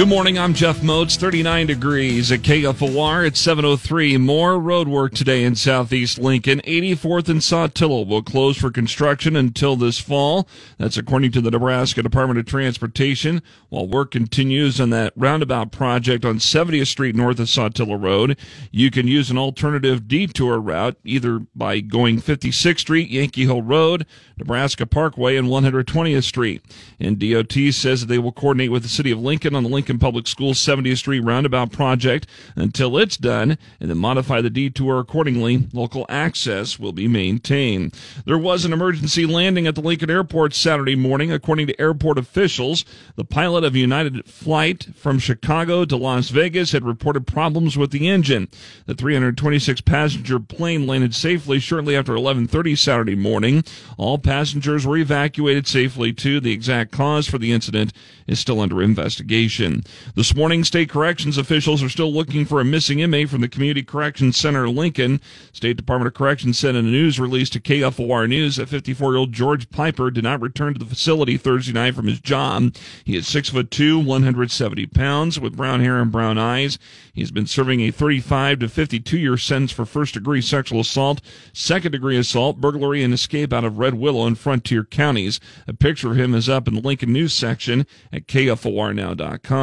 Good morning. I'm Jeff Moats. 39 degrees at KFOR at 703. More road work today in southeast Lincoln. 84th and Saltillo will close for construction until this fall. That's according to the Nebraska Department of Transportation. While work continues on that roundabout project on 70th Street north of Saltillo Road, you can use an alternative detour route either by going 56th Street, Yankee Hill Road, Nebraska Parkway, and 120th Street. And DOT says that they will coordinate with the city of Lincoln on the Lincoln Public Schools 70th Street roundabout project until it's done and then modify the detour accordingly. Local access will be maintained. There was an emergency landing at the Lincoln Airport Saturday morning, according to airport officials. The pilot of United flight from Chicago to Las Vegas had reported problems with the engine. The 326 passenger plane landed safely shortly after 11:30 Saturday morning. All passengers were evacuated safely too. The exact cause for the incident is still under investigation. This morning, state corrections officials are still looking for a missing inmate from the Community Corrections Center Lincoln. State Department of Corrections sent in a news release to KFOR News that 54-year-old George Piper did not return to the facility Thursday night from his job. He is six foot two, 170 pounds, with brown hair and brown eyes. He's been serving a 35 to 52 year sentence for first degree sexual assault, second degree assault, burglary, and escape out of Red Willow and Frontier counties. A picture of him is up in the Lincoln News section at KFORnow.com.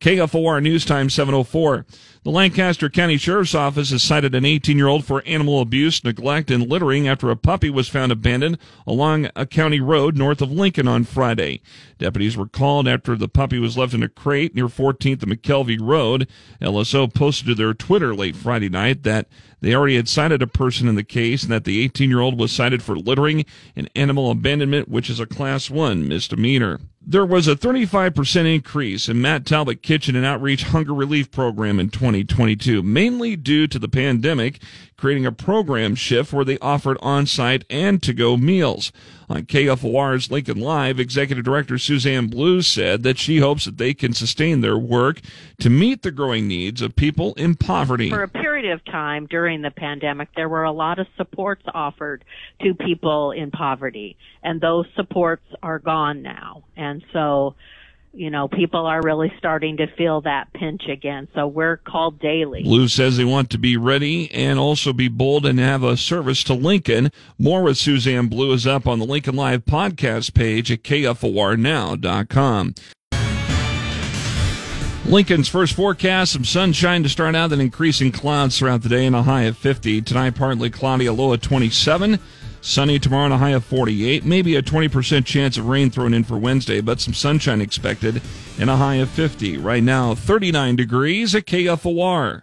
KFOR News Time 704. The Lancaster County Sheriff's Office has cited an 18 year old for animal abuse, neglect, and littering after a puppy was found abandoned along a county road north of Lincoln on Friday. Deputies were called after the puppy was left in a crate near 14th and McKelvie Road. LSO posted to their Twitter late Friday night that they already had cited a person in the case and that the 18 year old was cited for littering and animal abandonment, which is a class one misdemeanor. There was a 35% increase in Matt Talbot Kitchen and Outreach Hunger Relief Program in 2022, mainly due to the pandemic, creating a program shift where they offered on-site and to-go meals. On KFOR's Lincoln Live, Executive Director Suzanne Blue said that she hopes that they can sustain their work to meet the growing needs of people in poverty. For a period of time during the pandemic, there were a lot of supports offered to people in poverty, and those supports are gone now. And so you know, people are really starting to feel that pinch again. So we're called daily. Blue says they want to be ready and also be bold and have a service to Lincoln. More with Suzanne Blue is up on the Lincoln Live podcast page at KFORnow.com. Lincoln's first forecast, some sunshine to start out, then increasing clouds throughout the day and a high of 50. Tonight, partly cloudy, a low of 27. Sunny tomorrow and a high of 48. Maybe a 20% chance of rain thrown in for Wednesday, but some sunshine expected and a high of 50. Right now, 39 degrees at KFOR.